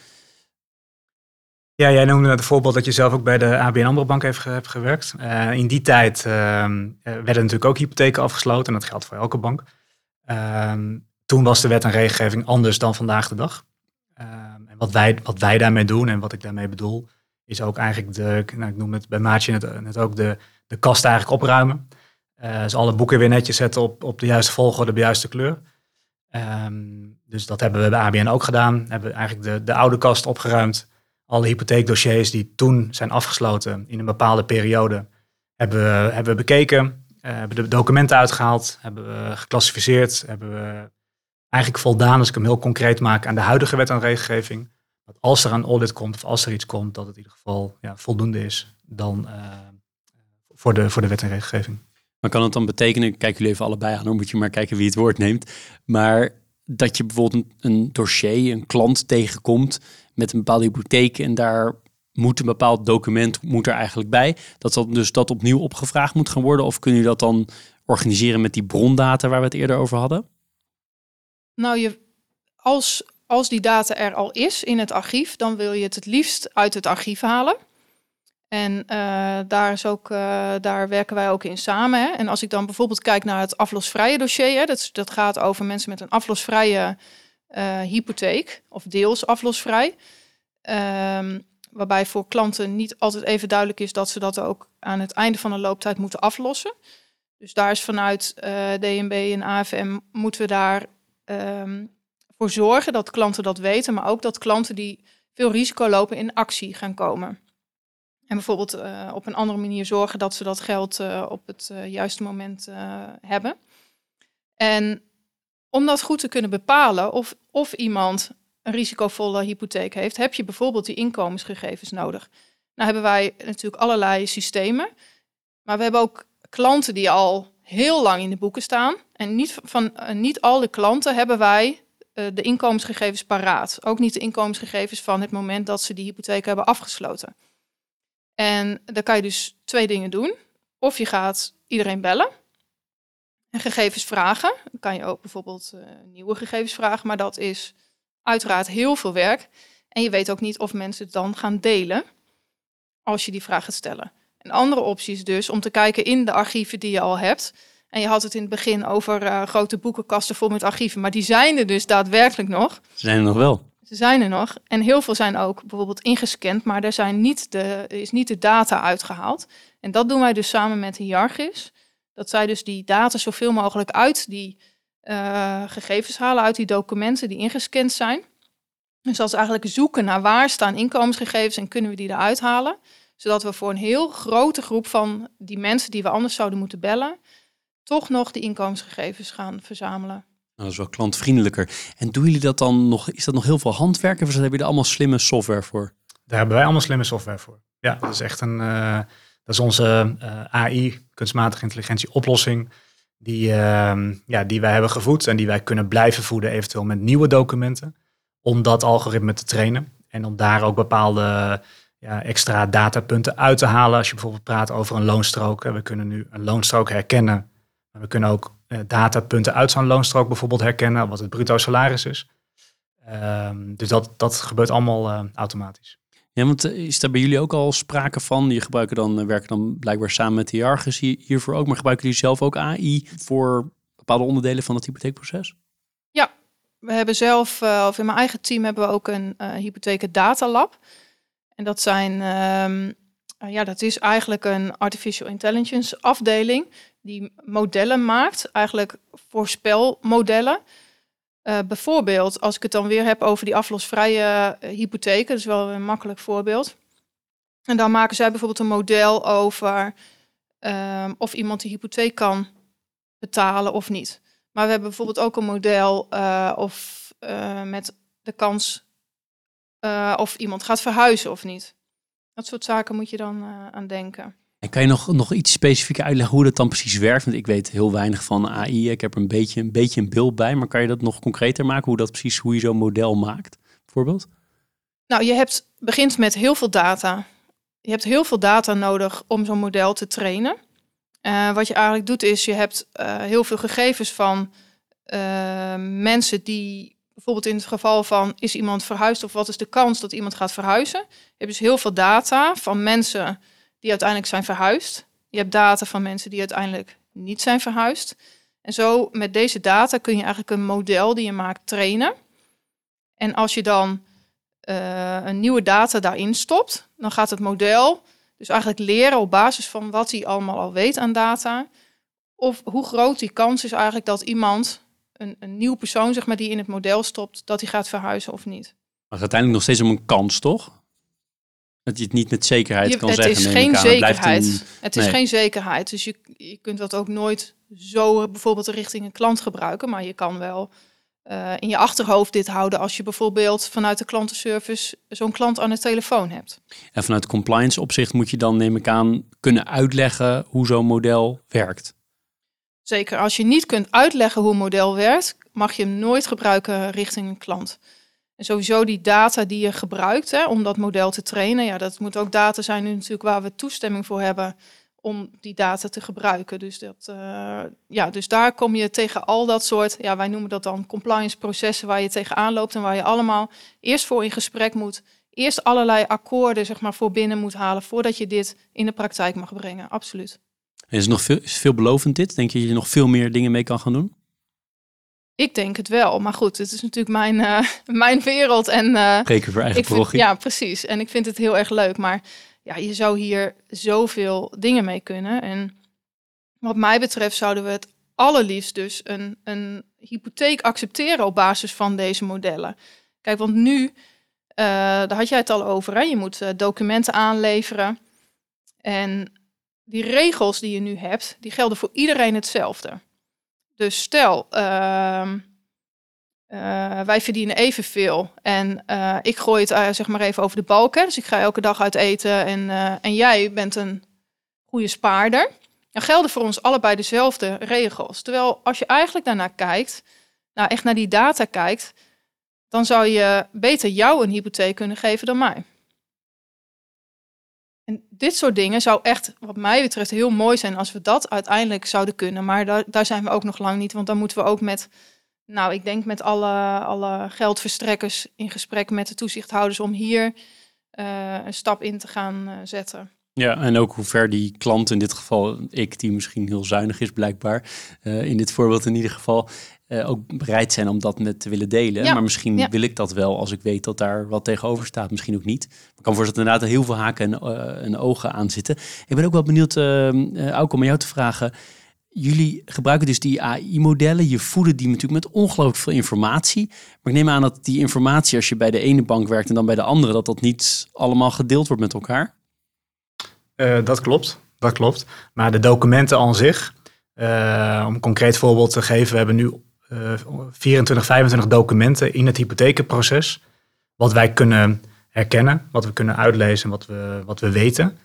Ja, jij noemde het voorbeeld dat je zelf ook bij de ABN AMRO Bank heeft, hebt gewerkt. In die tijd uh, werden natuurlijk ook hypotheken afgesloten en dat geldt voor elke bank. Uh, toen was de wet en regelgeving anders dan vandaag de dag. Ehm, en wat wij, wat wij daarmee doen en wat ik daarmee bedoel, is ook eigenlijk de, nou, ik noem het bij Maatje net, ook, de, de kast eigenlijk opruimen. Uh, dus alle boeken weer netjes zetten op, op de juiste volgorde, de juiste kleur. Um, dus dat hebben we bij ABN ook gedaan. Hebben eigenlijk de, de oude kast opgeruimd alle hypotheekdossiers die toen zijn afgesloten in een bepaalde periode, hebben we, hebben we bekeken. Uh, hebben de documenten uitgehaald, hebben we geclassificeerd, hebben we eigenlijk voldaan, als ik hem heel concreet maak, aan de huidige wet en regelgeving. Dat als er een audit komt of als er iets komt, dat het in ieder geval ja, voldoende is dan uh, voor, de, voor de wet en regelgeving. Maar kan het dan betekenen, kijk jullie even allebei aan, dan moet je maar kijken wie het woord neemt. Maar dat je bijvoorbeeld een, dossier, een klant tegenkomt met een bepaalde hypotheek en daar moet een bepaald document moet er eigenlijk bij. Dat dat dus dat opnieuw opgevraagd moet gaan worden? Of kunnen jullie dat dan organiseren met die brondata waar we het eerder over hadden? Nou, je, als, als die data er al is in het archief, dan wil je het het liefst uit het archief halen. En uh, daar, is ook, uh, daar werken wij ook in samen. Hè. En als ik dan bijvoorbeeld kijk naar het aflosvrije dossier, hè, dat, dat gaat over mensen met een aflosvrije uh, hypotheek of deels aflosvrij. Um, waarbij voor klanten niet altijd even duidelijk is dat ze dat ook aan het einde van de looptijd moeten aflossen. Dus daar is vanuit DNB en AFM moeten we daar um, voor zorgen dat klanten dat weten, maar ook dat klanten die veel risico lopen in actie gaan komen. En bijvoorbeeld uh, op een andere manier zorgen dat ze dat geld uh, op het juiste moment hebben. En om dat goed te kunnen bepalen of, of iemand een risicovolle hypotheek heeft, heb je bijvoorbeeld die inkomensgegevens nodig. Nou hebben wij natuurlijk allerlei systemen, maar we hebben ook klanten die al heel lang in de boeken staan. En niet, van, uh, niet al de klanten hebben wij uh, de inkomensgegevens paraat. Ook niet de inkomensgegevens van het moment dat ze die hypotheek hebben afgesloten. En dan kan je dus twee dingen doen. Of je gaat iedereen bellen en gegevens vragen. Dan kan je ook bijvoorbeeld uh, nieuwe gegevens vragen, maar dat is uiteraard heel veel werk. En je weet ook niet of mensen het dan gaan delen als je die vraag gaat stellen. Een andere optie is dus om te kijken in de archieven die je al hebt. En je had het in het begin over uh, grote boekenkasten vol met archieven, maar die zijn er dus daadwerkelijk nog. Ze zijn er nog wel. Ze zijn er nog. En heel veel zijn ook bijvoorbeeld ingescand, maar er, zijn niet de, er is niet de data uitgehaald. En dat doen wij dus samen met Hierarchis. Dat zij dus die data zoveel mogelijk uit die uh, gegevens halen, uit die documenten die ingescand zijn. Dus als eigenlijk zoeken naar waar staan inkomensgegevens en kunnen we die eruit halen, Zodat we voor een heel grote groep van die mensen die we anders zouden moeten bellen, toch nog die inkomensgegevens gaan verzamelen. Nou, dat is wel klantvriendelijker. En doen jullie dat dan nog? Is dat nog heel veel handwerken? Of hebben jullie er allemaal slimme software voor? Daar hebben wij allemaal slimme software voor. Ja, dat is echt een. Uh, dat is onze uh, AI, kunstmatige intelligentie oplossing. Die, uh, ja, die wij hebben gevoed en die wij kunnen blijven voeden, eventueel met nieuwe documenten. Om dat algoritme te trainen. En om daar ook bepaalde ja, extra datapunten uit te halen. Als je bijvoorbeeld praat over een loonstrook. We kunnen nu een loonstrook herkennen. Maar we kunnen ook uh, datapunten uit zo'n loonstrook bijvoorbeeld herkennen. Wat het bruto salaris is. Um, dus dat, dat gebeurt allemaal uh, automatisch. Ja, want eh, is daar bij jullie ook al sprake van? Je gebruiken dan, werken dan blijkbaar samen met de Argus hiervoor ook. Maar gebruiken jullie zelf ook AI voor bepaalde onderdelen van het hypotheekproces? Ja, we hebben zelf, uh, of in mijn eigen team hebben we ook een uh, hypotheken datalab. En dat zijn, um, uh, ja, dat is eigenlijk een artificial intelligence afdeling die modellen maakt, eigenlijk voorspelmodellen. Uh, bijvoorbeeld, als ik het dan weer heb over die aflosvrije uh, hypotheken, dat is wel een makkelijk voorbeeld. En dan maken zij bijvoorbeeld een model over uh, of iemand die hypotheek kan betalen of niet. Maar we hebben bijvoorbeeld ook een model of met de kans of iemand gaat verhuizen of niet. Dat soort zaken moet je dan aan denken. En kan je nog, nog iets specifieker uitleggen hoe dat dan precies werkt? Want ik weet heel weinig van AI. Ik heb er een beetje, een beetje een beeld bij. Maar kan je dat nog concreter maken? Hoe dat precies, hoe je zo'n model maakt, bijvoorbeeld? Nou, je hebt, begint met heel veel data. Je hebt heel veel data nodig om zo'n model te trainen. Uh, wat je eigenlijk doet is, je hebt uh, heel veel gegevens van uh, mensen die, bijvoorbeeld in het geval van, is iemand verhuisd of wat is de kans dat iemand gaat verhuizen? Je hebt dus heel veel data van mensen die uiteindelijk zijn verhuisd. Je hebt data van mensen die uiteindelijk niet zijn verhuisd. En zo met deze data kun je eigenlijk een model die je maakt trainen. En als je dan uh, een nieuwe data daarin stopt, dan gaat het model dus eigenlijk leren op basis van wat hij allemaal al weet aan data. Of hoe groot die kans is eigenlijk dat iemand, een, een nieuw persoon zeg maar, die in het model stopt, dat hij gaat verhuizen of niet. Maar uiteindelijk nog steeds om een kans, toch? Dat je het niet met zekerheid je, kan het zeggen. Is geen zekerheid. Een... Het is nee. geen zekerheid. Dus je, je kunt dat ook nooit zo bijvoorbeeld richting een klant gebruiken. Maar je kan wel uh, in je achterhoofd dit houden als je bijvoorbeeld vanuit de klantenservice zo'n klant aan de telefoon hebt. En vanuit compliance opzicht moet je dan, neem ik aan, kunnen uitleggen hoe zo'n model werkt. Zeker. Als je niet kunt uitleggen hoe een model werkt, mag je hem nooit gebruiken richting een klant. En sowieso die data die je gebruikt hè, om dat model te trainen, ja, dat moet ook data zijn natuurlijk waar we toestemming voor hebben om die data te gebruiken. Dus, dat, uh, ja, dus daar kom je tegen al dat soort, ja, wij noemen dat dan compliance processen waar je tegenaan loopt en waar je allemaal eerst voor in gesprek moet. Eerst allerlei akkoorden zeg maar, voor binnen moet halen voordat je dit in de praktijk mag brengen. Absoluut. Is het nog veel, is veelbelovend dit? Denk je dat je nog veel meer dingen mee kan gaan doen? Ik denk het wel, maar goed, het is natuurlijk mijn, uh, mijn wereld. En, uh, voor eigen vind, Ja, precies. En ik vind het heel erg leuk. Maar ja, je zou hier zoveel dingen mee kunnen. En wat mij betreft zouden we het allerliefst dus een, een hypotheek accepteren op basis van deze modellen. Kijk, want nu, uh, daar had jij het al over, hè? je moet documenten aanleveren. En die regels die je nu hebt, die gelden voor iedereen hetzelfde. Dus stel, uh, uh, wij verdienen evenveel en uh, ik gooi het uh, zeg maar even over de balken. Dus ik ga elke dag uit eten en, en jij bent een goede spaarder. Dan gelden voor ons allebei dezelfde regels. Terwijl als je eigenlijk daarnaar kijkt, nou echt naar die data kijkt, dan zou je beter jou een hypotheek kunnen geven dan mij. En dit soort dingen zou echt, wat mij betreft, heel mooi zijn als we dat uiteindelijk zouden kunnen. Maar daar, daar zijn we ook nog lang niet, want dan moeten we ook met, nou, ik denk met alle, alle geldverstrekkers in gesprek met de toezichthouders om hier uh, een stap in te gaan uh, zetten. Ja, en ook hoe ver die klant, in dit geval ik, die misschien heel zuinig is blijkbaar, uh, in dit voorbeeld in ieder geval, uh, ook bereid zijn om dat met te willen delen. Ja, maar misschien ja. wil ik dat wel als ik weet dat daar wat tegenover staat. Misschien ook niet. Ik kan voorstellen dat inderdaad heel veel haken en, uh, en, ogen aan zitten. Ik ben ook wel benieuwd, uh, Auke, om jou te vragen. Jullie gebruiken dus die AI-modellen. Je voeden die natuurlijk met ongelooflijk veel informatie. Maar ik neem aan dat die informatie, als je bij de ene bank werkt en dan bij de andere, dat dat niet allemaal gedeeld wordt met elkaar. Uh, dat klopt, dat klopt. Maar de documenten aan zich, uh, om een concreet voorbeeld te geven, we hebben nu 24, 25 documenten in het hypotheekproces. Wat wij kunnen herkennen, wat we kunnen uitlezen, wat we, wat we weten.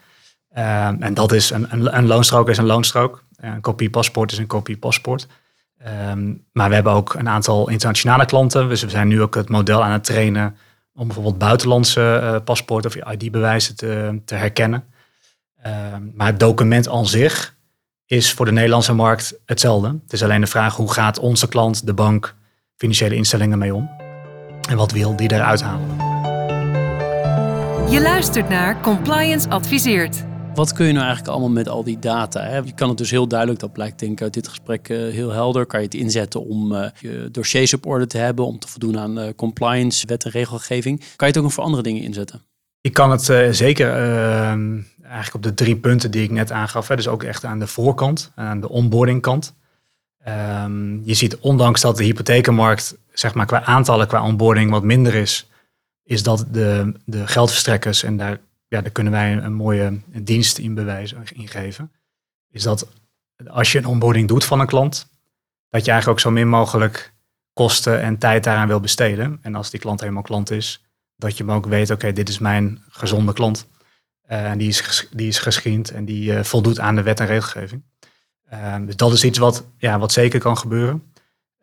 en dat is een, een, een loonstrook is een loonstrook. Een kopie paspoort is een kopie paspoort. Um, maar we hebben ook een aantal internationale klanten. Dus we zijn nu ook het model aan het trainen om bijvoorbeeld buitenlandse uh, paspoorten of ID-bewijzen te, te herkennen. Um, maar het document aan zich is voor de Nederlandse markt hetzelfde. Het is alleen de vraag hoe gaat onze klant, de bank, financiële instellingen mee om? En wat wil die eruit halen? Je luistert naar Compliance Adviseert. Wat kun je nou eigenlijk allemaal met al die data? Hè? Je kan het dus heel duidelijk, dat blijkt denk ik uit dit gesprek uh, heel helder, kan je het inzetten om uh, je dossiers op orde te hebben, om te voldoen aan uh, compliance, wet en regelgeving. Kan je het ook nog voor andere dingen inzetten? Ik kan het zeker ehm, eigenlijk op de drie punten die ik net aangaf. Hè, dus ook echt aan de voorkant, aan de onboardingkant. Um, je ziet, ondanks dat de hypothekenmarkt, zeg maar qua aantallen, qua onboarding wat minder is, is dat de, de geldverstrekkers, en daar ja, daar kunnen wij een, mooie dienst in bewijzen, in geven. Is dat als je een onboarding doet van een klant, dat je eigenlijk ook zo min mogelijk kosten en tijd daaraan wil besteden. En als die klant helemaal klant is, dat je hem ook weet, oké, dit is mijn gezonde klant. Uh, en die is, die is geschiend en die uh, voldoet aan de wet en regelgeving. Uh, dus dat is iets wat, ja, wat zeker kan gebeuren.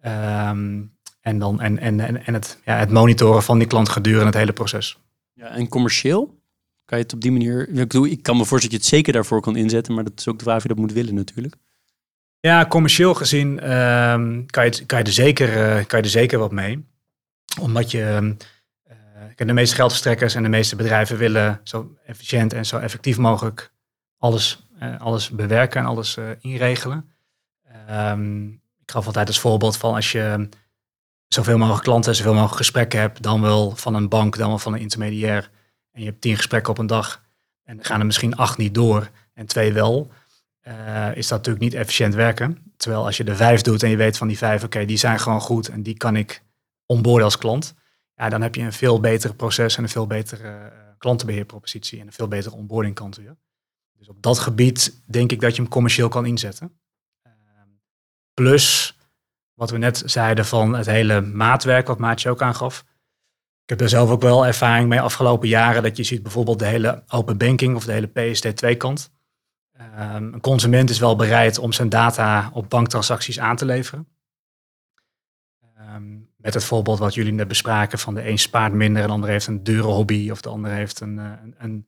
Um, en, dan, en, en, en het, ja, het monitoren van die klant gedurende het hele proces. Ja, en commercieel? Kan je het op die manier... Ik, bedoel, ik kan me voorstellen dat je het zeker daarvoor kan inzetten, maar dat is ook de vraag of je dat moet willen natuurlijk. Ja, commercieel gezien um, kan, je, kan, je er zeker, uh, kan je er zeker wat mee. Omdat je... De meeste geldverstrekkers en de meeste bedrijven willen zo efficiënt en zo effectief mogelijk alles, uh, alles bewerken en alles inregelen. Um, ik gaf altijd als voorbeeld van als je zoveel mogelijk klanten, zoveel mogelijk gesprekken hebt, dan wel van een bank, dan wel van een intermediair en je hebt tien gesprekken op een dag en er gaan er misschien acht niet door en twee wel, uh, is dat natuurlijk niet efficiënt werken. Terwijl als je er vijf doet en je weet van die vijf, oké, die zijn gewoon goed en die kan ik onboorden als klant, ja, dan heb je een veel beter proces en een veel betere uh, klantenbeheerpropositie en een veel betere onboarding kant. Dus op dat gebied denk ik dat je hem commercieel kan inzetten. Uh, plus, wat we net zeiden van het hele maatwerk, wat Maatje ook aangaf. Ik heb er zelf ook wel ervaring mee afgelopen jaren. Dat je ziet bijvoorbeeld de hele open banking of de hele PSD2 kant. Um, een consument is wel bereid om zijn data op banktransacties aan te leveren. Um, met het voorbeeld wat jullie net bespraken van de een spaart minder en de ander heeft een dure hobby of de ander heeft een, eh, een,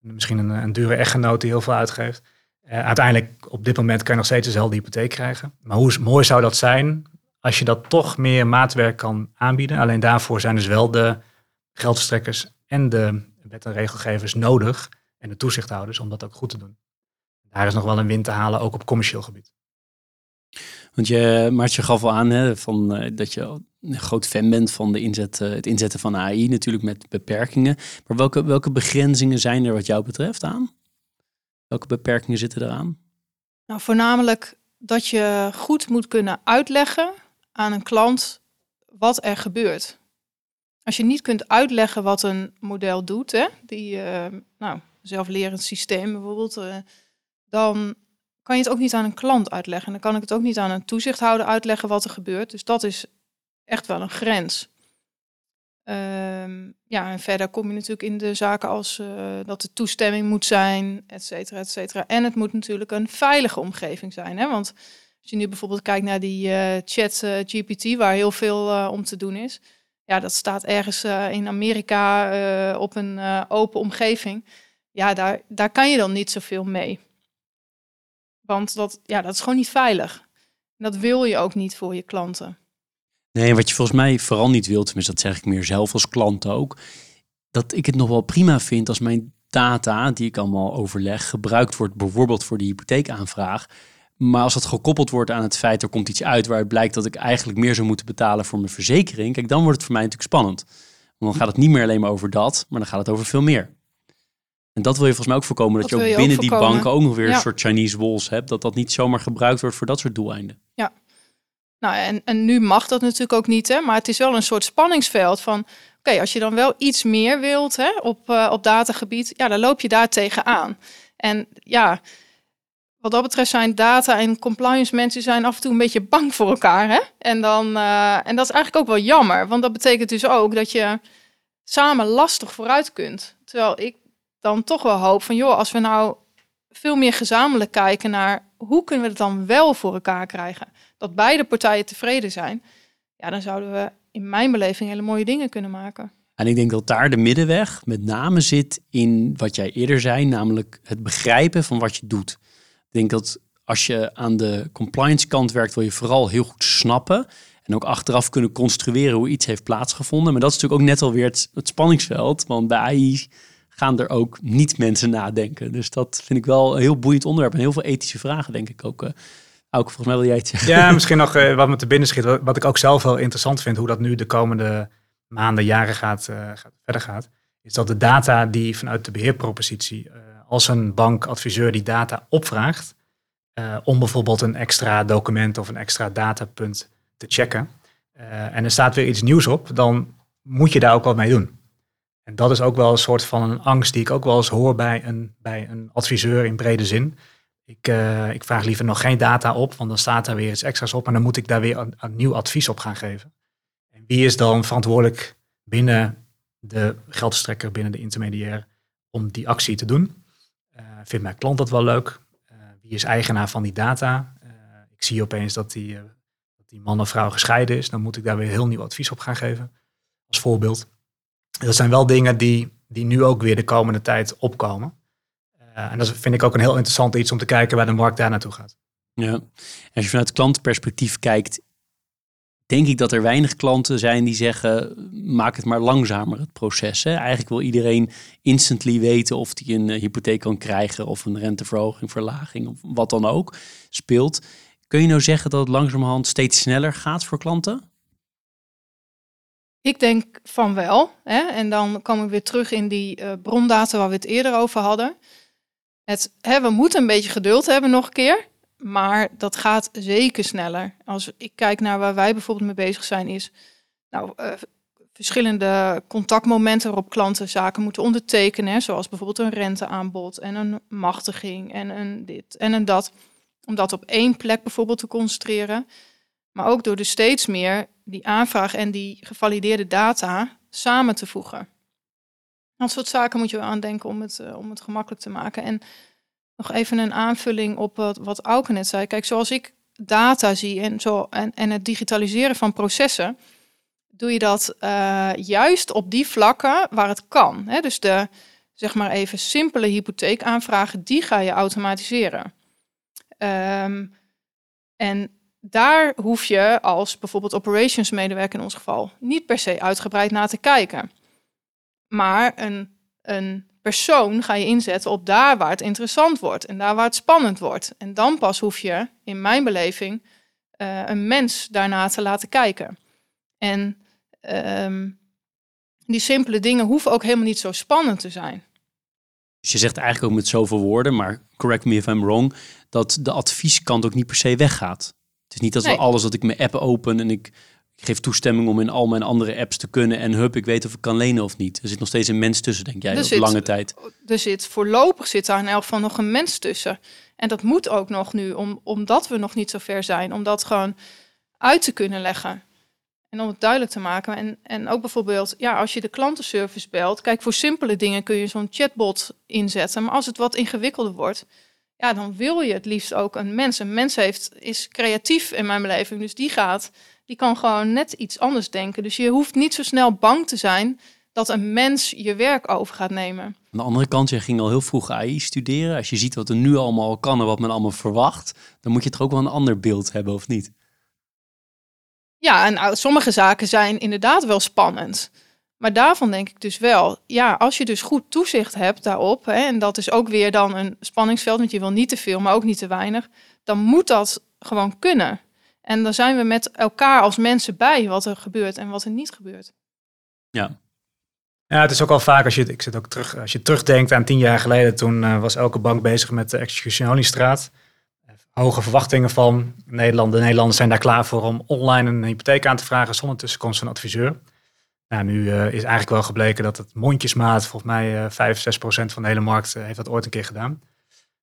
misschien een, een, dure echtgenoot die heel veel uitgeeft. Uh, uiteindelijk op dit moment kan je nog steeds dezelfde hypotheek krijgen. Maar hoe mooi zou dat zijn als je dat toch meer maatwerk kan aanbieden. Alleen daarvoor zijn dus wel de geldverstrekkers en de wet- en regelgevers nodig en de toezichthouders om dat ook goed te doen. Daar is nog wel een win te halen, ook op commercieel gebied. Want je, Maartje gaf al aan hè, van, uh, dat je een groot fan bent van de inzet, uh, het inzetten van AI, natuurlijk met beperkingen. Maar welke, welke begrenzingen zijn er wat jou betreft aan? Welke beperkingen zitten eraan? Nou, voornamelijk dat je goed moet kunnen uitleggen aan een klant wat er gebeurt. Als je niet kunt uitleggen wat een model doet, hè, die uh, nou, zelflerend systeem bijvoorbeeld, uh, dan kan je het ook niet aan een klant uitleggen. En dan kan ik het ook niet aan een toezichthouder uitleggen wat er gebeurt. Dus dat is echt wel een grens. Um, ja, en verder kom je natuurlijk in de zaken als uh, dat de toestemming moet zijn, et cetera, et cetera. En het moet natuurlijk een veilige omgeving zijn. Hè? Want als je nu bijvoorbeeld kijkt naar die uh, chat uh, GPT, waar heel veel om te doen is. Ja, dat staat ergens in Amerika op een open omgeving. Ja, daar, daar kan je dan niet zoveel mee. Want dat, ja, dat is gewoon niet veilig. dat wil je ook niet voor je klanten. Nee, wat je volgens mij vooral niet wilt, tenminste dat zeg ik meer zelf als klant ook, dat ik het nog wel prima vind als mijn data, die ik allemaal overleg, gebruikt wordt bijvoorbeeld voor de hypotheekaanvraag. Maar als dat gekoppeld wordt aan het feit, er komt iets uit waaruit blijkt dat ik eigenlijk meer zou moeten betalen voor mijn verzekering, kijk, dan wordt het voor mij natuurlijk spannend. Want dan gaat het niet meer alleen maar over dat, maar dan gaat het over veel meer. En dat wil je volgens mij ook voorkomen, dat, dat je ook binnen die banken ook nog weer een soort Chinese walls hebt, dat dat niet zomaar gebruikt wordt voor dat soort doeleinden. Nou en, en nu mag dat natuurlijk ook niet, hè, maar het is wel een soort spanningsveld van, oké, als je dan wel iets meer wilt hè, op, uh, op datagebied, ja, dan loop je daar tegenaan. En ja, wat dat betreft zijn data en compliance mensen zijn af en toe een beetje bang voor elkaar. Hè? En, dan, uh, en dat is eigenlijk ook wel jammer, want dat betekent dus ook dat je samen lastig vooruit kunt. Terwijl ik dan toch wel hoop van, joh, als we nou veel meer gezamenlijk kijken naar hoe kunnen we het dan wel voor elkaar krijgen, dat beide partijen tevreden zijn, ja, dan zouden we in mijn beleving hele mooie dingen kunnen maken. En ik denk dat daar de middenweg met name zit in wat jij eerder zei, namelijk het begrijpen van wat je doet. Ik denk dat als je aan de compliance kant werkt, wil je vooral heel goed snappen en ook achteraf kunnen construeren hoe iets heeft plaatsgevonden. Maar dat is natuurlijk ook net alweer het, het spanningsveld, want bij AI gaan er ook niet mensen nadenken. Dus dat vind ik wel een heel boeiend onderwerp en heel veel ethische vragen, denk ik ook. Uh, volgens mij wil jij zeggen. Ja, misschien nog uh, wat me te binnen schiet, wat, ik ook zelf wel interessant vind, hoe dat nu de komende maanden, jaren gaat, uh, gaat verder gaat, is dat de data die vanuit de beheerpropositie, als een bankadviseur die data opvraagt, om bijvoorbeeld een extra document of een extra datapunt te checken, en er staat weer iets nieuws op, dan moet je daar ook wat mee doen. En dat is ook wel een soort van een angst die ik ook wel eens hoor bij een, bij een adviseur in brede zin. Ik, uh, ik vraag liever nog geen data op, want dan staat er weer iets extra's op en dan moet ik daar weer een, nieuw advies op gaan geven. En wie is dan verantwoordelijk binnen de geldstrekker, binnen de intermediair, om die actie te doen? Uh, vindt mijn klant dat wel leuk? Uh, wie is eigenaar van die data? ik zie opeens dat die, dat die man of vrouw gescheiden is, dan moet ik daar weer heel nieuw advies op gaan geven, als voorbeeld dat zijn wel dingen die, die nu ook weer de komende tijd opkomen. Uh, en dat vind ik ook een heel interessant iets om te kijken waar de markt daar naartoe gaat. Ja, als je vanuit klantperspectief kijkt, denk ik dat er weinig klanten zijn die zeggen: maak het maar langzamer, het proces. Hè? Eigenlijk wil iedereen instantly weten of hij een uh, hypotheek kan krijgen of een renteverhoging, verlaging of wat dan ook speelt. Kun je nou zeggen dat het langzamerhand steeds sneller gaat voor klanten? Ik denk van wel. Hè? En dan komen we weer terug in die uh, brondata waar we het eerder over hadden. Het, hè, we moeten een beetje geduld hebben nog een keer. Maar dat gaat zeker sneller. Als ik kijk naar waar wij bijvoorbeeld mee bezig zijn, is nou, uh, verschillende contactmomenten waarop klanten zaken moeten ondertekenen. Zoals bijvoorbeeld een renteaanbod en een machtiging en een dit en een dat. Om dat op één plek bijvoorbeeld te concentreren. Maar ook door dus steeds meer die aanvraag en die gevalideerde data samen te voegen. Dat soort zaken moet je wel aandenken om het, uh, om het gemakkelijk te maken. En nog even een aanvulling op wat, wat Auke net zei. Kijk, zoals ik data zie en, zo, en, en het digitaliseren van processen, doe je dat uh, juist op die vlakken waar het kan. Hè? Dus de, zeg maar even, simpele hypotheekaanvragen, die ga je automatiseren. Um, en daar hoef je als bijvoorbeeld operations medewerker in ons geval niet per se uitgebreid naar te kijken. Maar een, een persoon ga je inzetten op daar waar het interessant wordt en daar waar het spannend wordt. En dan pas hoef je, in mijn beleving, uh, een mens daarna te laten kijken. En um, die simpele dingen hoeven ook helemaal niet zo spannend te zijn. Dus je zegt eigenlijk ook met zoveel woorden, maar correct me if I'm wrong, dat de advieskant ook niet per se weggaat. Het is niet dat we alles dat ik mijn app open en ik, ik, geef toestemming om in al mijn andere apps te kunnen en hup, ik weet of ik kan lenen of niet. Er zit nog steeds een mens tussen, denk jij, op lange tijd. Er zit voorlopig zit daar in elk geval nog een mens tussen. En dat moet ook nog nu, om, omdat we nog niet zo ver zijn, om dat gewoon uit te kunnen leggen. En om het duidelijk te maken. En, en ook bijvoorbeeld, ja, als je de klantenservice belt, kijk, voor simpele dingen kun je zo'n chatbot inzetten. Maar als het wat ingewikkelder wordt, ja, dan wil je het liefst ook een mens. Een mens heeft, is creatief in mijn beleving, dus die gaat, die kan gewoon net iets anders denken. Dus je hoeft niet zo snel bang te zijn dat een mens je werk over gaat nemen. Aan de andere kant, je ging al heel vroeg AI studeren. Als je ziet wat er nu allemaal kan en wat men allemaal verwacht, dan moet je toch ook wel een ander beeld hebben, of niet? Ja, en nou, sommige zaken zijn inderdaad wel spannend. Maar daarvan denk ik dus wel, ja, als je dus goed toezicht hebt daarop, hè, en dat is ook weer dan een spanningsveld, want je wil niet te veel, maar ook niet te weinig, dan moet dat gewoon kunnen. En dan zijn we met elkaar als mensen bij wat er gebeurt en wat er niet gebeurt. Ja. Ja, het is ook al vaak als je, ik zit ook terug, als je terugdenkt aan tien jaar geleden, toen uh, was elke bank bezig met de executionaliestraat. Hoge verwachtingen van Nederland. De Nederlanders zijn daar klaar voor om online een hypotheek aan te vragen zonder tussenkomst van een adviseur. Nou, nu uh, is eigenlijk wel gebleken dat het mondjesmaat, volgens mij uh, 5, 6 procent van de hele markt uh, heeft dat ooit een keer gedaan.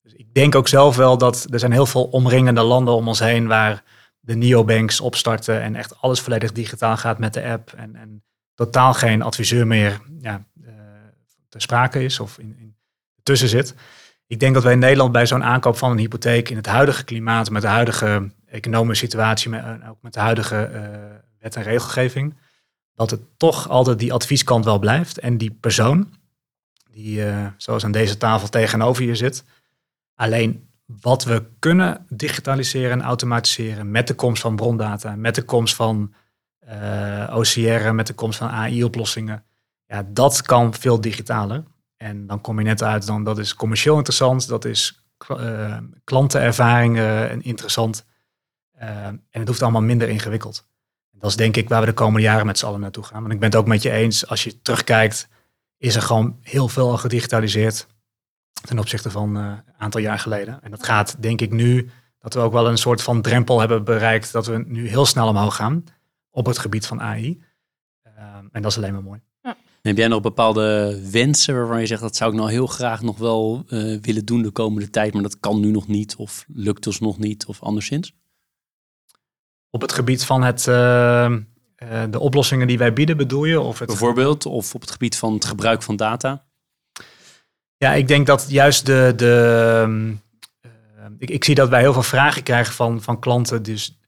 Dus ik denk ook zelf wel dat er zijn heel veel omringende landen om ons heen waar de neobanks opstarten en echt alles volledig digitaal gaat met de app en, en totaal geen adviseur meer ja, uh, ter sprake is of in, in, tussen zit. Ik denk dat wij in Nederland bij zo'n aankoop van een hypotheek in het huidige klimaat, met de huidige economische situatie, en ook met de huidige uh, wet en regelgeving, dat het toch altijd die advieskant wel blijft. En die persoon, die zoals aan deze tafel tegenover je zit, alleen wat we kunnen digitaliseren en automatiseren met de komst van brondata, met de komst van uh, eh, OCR, met de komst van AI-oplossingen, ja, dat kan veel digitaler. En dan kom je net uit, dan, dat is commercieel interessant, dat is uh, klantenervaring interessant. en het hoeft allemaal minder ingewikkeld. Dat is denk ik waar we de komende jaren met z'n allen naartoe gaan. Want ik ben het ook met je eens, als je terugkijkt, is er gewoon heel veel al gedigitaliseerd ten opzichte van uh, een aantal jaar geleden. En dat gaat denk ik nu, dat we ook wel een soort van drempel hebben bereikt, dat we nu heel snel omhoog gaan op het gebied van AI. Uh, ehm, en dat is alleen maar mooi. Ja. Heb jij nog bepaalde wensen waarvan je zegt dat zou ik nou heel graag nog wel uh, willen doen de komende tijd, maar dat kan nu nog niet of lukt ons nog niet of anderszins? Op het gebied van het, uh, de oplossingen die wij bieden, bedoel je? Of het... Bijvoorbeeld, of op het gebied van het gebruik van data? Ja, ik denk dat juist de. de uh, ik, ik, zie dat wij heel veel vragen krijgen van, van klanten. Dus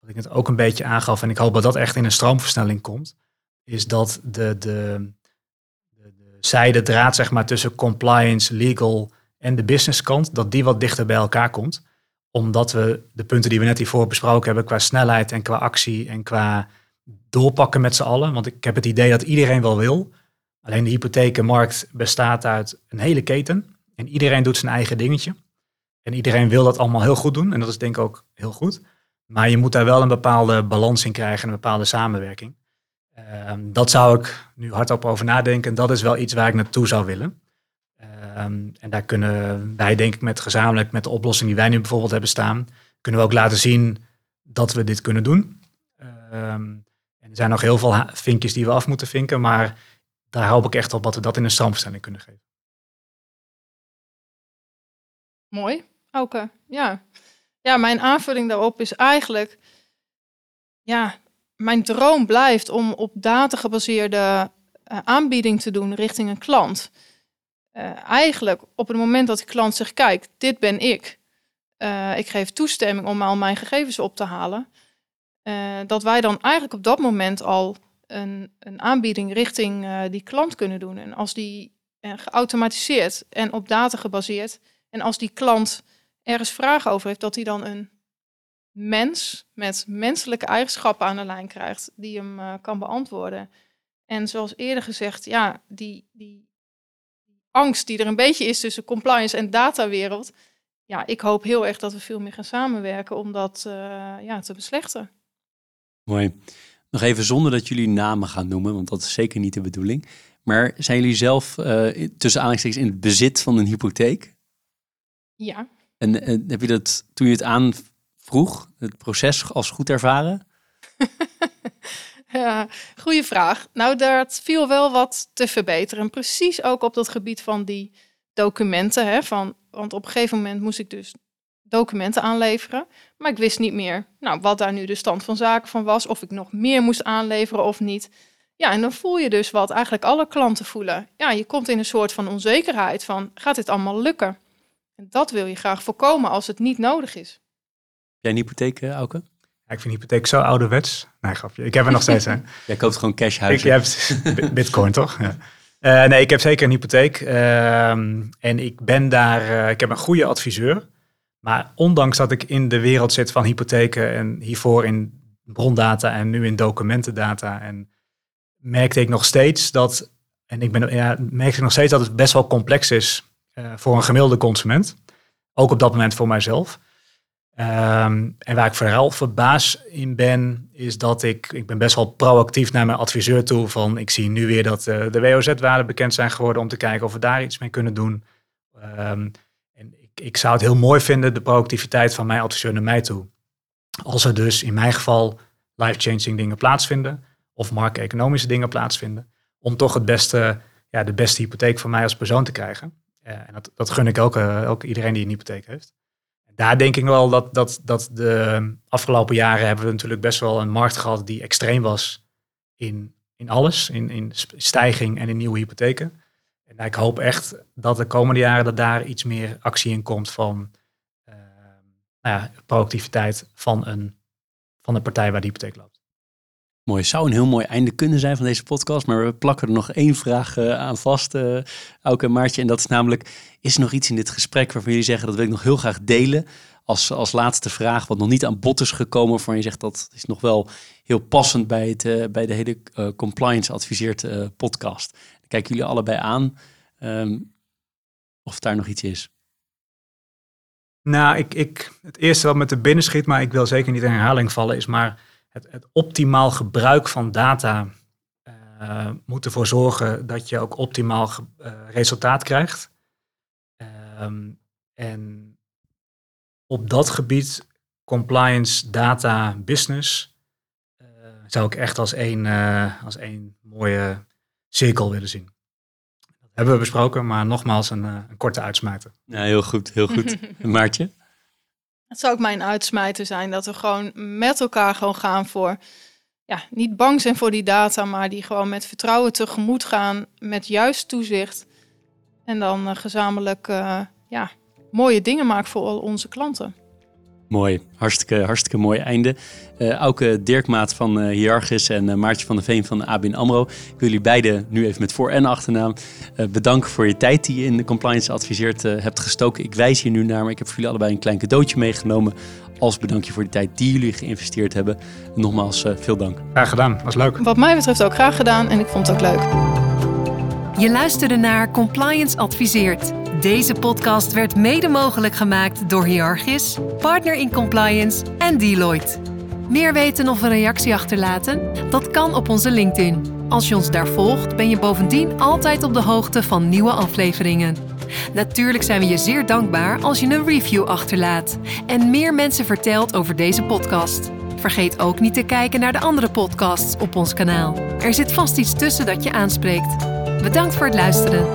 wat ik het ook een beetje aangaf, en ik hoop dat dat echt in een stroomversnelling komt, is dat de, de, de, de zijde draad zeg maar, tussen compliance, legal en de business kant, dat die wat dichter bij elkaar komt omdat we de punten die we net hiervoor besproken hebben, qua snelheid en qua actie en qua doorpakken met z'n allen. Want ik heb het idee dat iedereen wel wil. Alleen de hypothekenmarkt bestaat uit een hele keten. En iedereen doet zijn eigen dingetje. En iedereen wil dat allemaal heel goed doen. En dat is denk ik ook heel goed. Maar je moet daar wel een bepaalde balans in krijgen, een bepaalde samenwerking. Ehm, dat zou ik nu hardop over nadenken. En dat is wel iets waar ik naartoe zou willen. Ehm, en daar kunnen wij, denk ik, met gezamenlijk met de oplossing die wij nu bijvoorbeeld hebben staan, kunnen we ook laten zien dat we dit kunnen doen. Ehm, en er zijn nog heel veel vinkjes die we af moeten vinken, maar daar hoop ik echt op dat we dat in een stroomverstelling kunnen geven. Mooi, Oké. Ja. ja, mijn aanvulling daarop is eigenlijk, ja, mijn droom blijft om op data gebaseerde uh, aanbieding te doen richting een klant. Uh, eigenlijk op het moment dat de klant zegt, kijk, dit ben ik. Uh, ik geef toestemming om al mijn gegevens op te halen. Dat wij dan eigenlijk op dat moment al een, een aanbieding richting die klant kunnen doen. En als die geautomatiseerd en op data gebaseerd. En als die klant ergens vragen over heeft, dat hij dan een mens met menselijke eigenschappen aan de lijn krijgt, die hem kan beantwoorden. En zoals eerder gezegd, ja, die, die angst die er een beetje is tussen compliance en datawereld. Ja, ik hoop heel erg dat we veel meer gaan samenwerken om dat ja, te beslechten. Mooi. Nog even zonder dat jullie namen gaan noemen, want dat is zeker niet de bedoeling. Maar zijn jullie zelf uh, tussen aanhalingstekens in het bezit van een hypotheek? Ja. En, en heb je dat toen je het aanvroeg, het proces als goed ervaren? Ja, goede vraag. Nou, daar viel wel wat te verbeteren. Precies ook op dat gebied van die documenten. Hè, van, want op een gegeven moment moest ik dus documenten aanleveren. Maar ik wist niet meer nou, wat daar nu de stand van zaken van was. Of ik nog meer moest aanleveren of niet. Ja, en dan voel je dus wat eigenlijk alle klanten voelen. Ja, je komt in een soort van onzekerheid van, gaat dit allemaal lukken? En dat wil je graag voorkomen als het niet nodig is. Jij een hypotheek, eh, Auke? ik vind hypotheek zo ouderwets. Nee, grapje. Ik heb er nog steeds een. Jij koopt gewoon cashhuizen. Ik heb bitcoin, toch? Ja. Uh, nee, ik heb zeker een hypotheek. Uh, en ik ben daar, uh, ik heb een goede adviseur. Maar ondanks dat ik in de wereld zit van hypotheken en hiervoor in brondata en nu in documentendata. En merkte ik nog steeds dat, en ik ben, ja, merkte ik nog steeds dat het best wel complex is eh, voor een gemiddelde consument. Ook op dat moment voor mijzelf. Ehm, en waar ik vooral verbaasd in ben, is dat ik, ik ben best wel proactief naar mijn adviseur toe. Van ik zie nu weer dat uh, de WOZ-waarden bekend zijn geworden om te kijken of we daar iets mee kunnen doen. Um, ik, zou het heel mooi vinden, de proactiviteit van mijn adviseur naar mij toe. Als er dus in mijn geval life-changing dingen plaatsvinden, of markt-economische dingen plaatsvinden, om toch het beste, ja, de beste hypotheek van mij als persoon te krijgen. en dat, dat gun ik ook, ook iedereen die een hypotheek heeft. Daar denk ik wel dat, dat, dat de afgelopen jaren hebben we natuurlijk best wel een markt gehad die extreem was in, in alles. In, in stijging en in nieuwe hypotheken. Ik hoop echt dat de komende jaren dat daar iets meer actie in komt van uh, nou ja, proactiviteit van een, van de partij waar die hypotheek loopt. Mooi, zou een heel mooi einde kunnen zijn van deze podcast. Maar we plakken er nog één vraag uh, aan vast, uh, en Maartje. En dat is namelijk, is er nog iets in dit gesprek waarvan jullie zeggen... dat wil ik nog heel graag delen als, als laatste vraag... wat nog niet aan bod is gekomen, waarvan je zegt dat is nog wel heel passend... bij, het, bij de hele compliance adviseerd podcast. Kijken jullie allebei aan um, of daar nog iets is. Nou, ik, ik, het eerste wat me te binnen schiet, maar ik wil zeker niet in herhaling vallen... is maar het, het optimaal gebruik van data uh, moet ervoor zorgen dat je ook optimaal uh, resultaat krijgt. Um, en op dat gebied, compliance, data, business, uh, zou ik echt als één, als één mooie cirkel willen zien. Dat hebben we besproken, maar nogmaals een, een korte uitsmijter. Ja, heel goed, heel goed. Maartje? Het zou ook mijn uitsmijter zijn dat we gewoon met elkaar gewoon gaan voor, ja, niet bang zijn voor die data, maar die gewoon met vertrouwen tegemoet gaan, met juist toezicht. En dan uh, gezamenlijk uh, ja, mooie dingen maken voor al onze klanten. Mooi, hartstikke, hartstikke mooi einde. Uh, Auke Dirkmaat van uh, Hierarchis en uh, Maartje van de Veen van ABN AMRO. Ik wil jullie beiden nu even met voor- en achternaam bedanken voor je tijd die je in de compliance adviseert hebt gestoken. Ik wijs hier nu naar, maar ik heb voor jullie allebei een klein cadeautje meegenomen. Als bedankje voor de tijd die jullie geïnvesteerd hebben. Nogmaals, veel dank. Graag gedaan, was leuk. Wat mij betreft ook graag gedaan en ik vond het ook leuk. Je luisterde naar Compliance Adviseert deze podcast werd mede mogelijk gemaakt door Hierarchis, Partner in Compliance en Deloitte. Meer weten of een reactie achterlaten? Dat kan op onze LinkedIn. Als je ons daar volgt, ben je bovendien altijd op de hoogte van nieuwe afleveringen. Natuurlijk zijn we je zeer dankbaar als je een review achterlaat en meer mensen vertelt over deze podcast. Vergeet ook niet te kijken naar de andere podcasts op ons kanaal. Er zit vast iets tussen dat je aanspreekt. Bedankt voor het luisteren.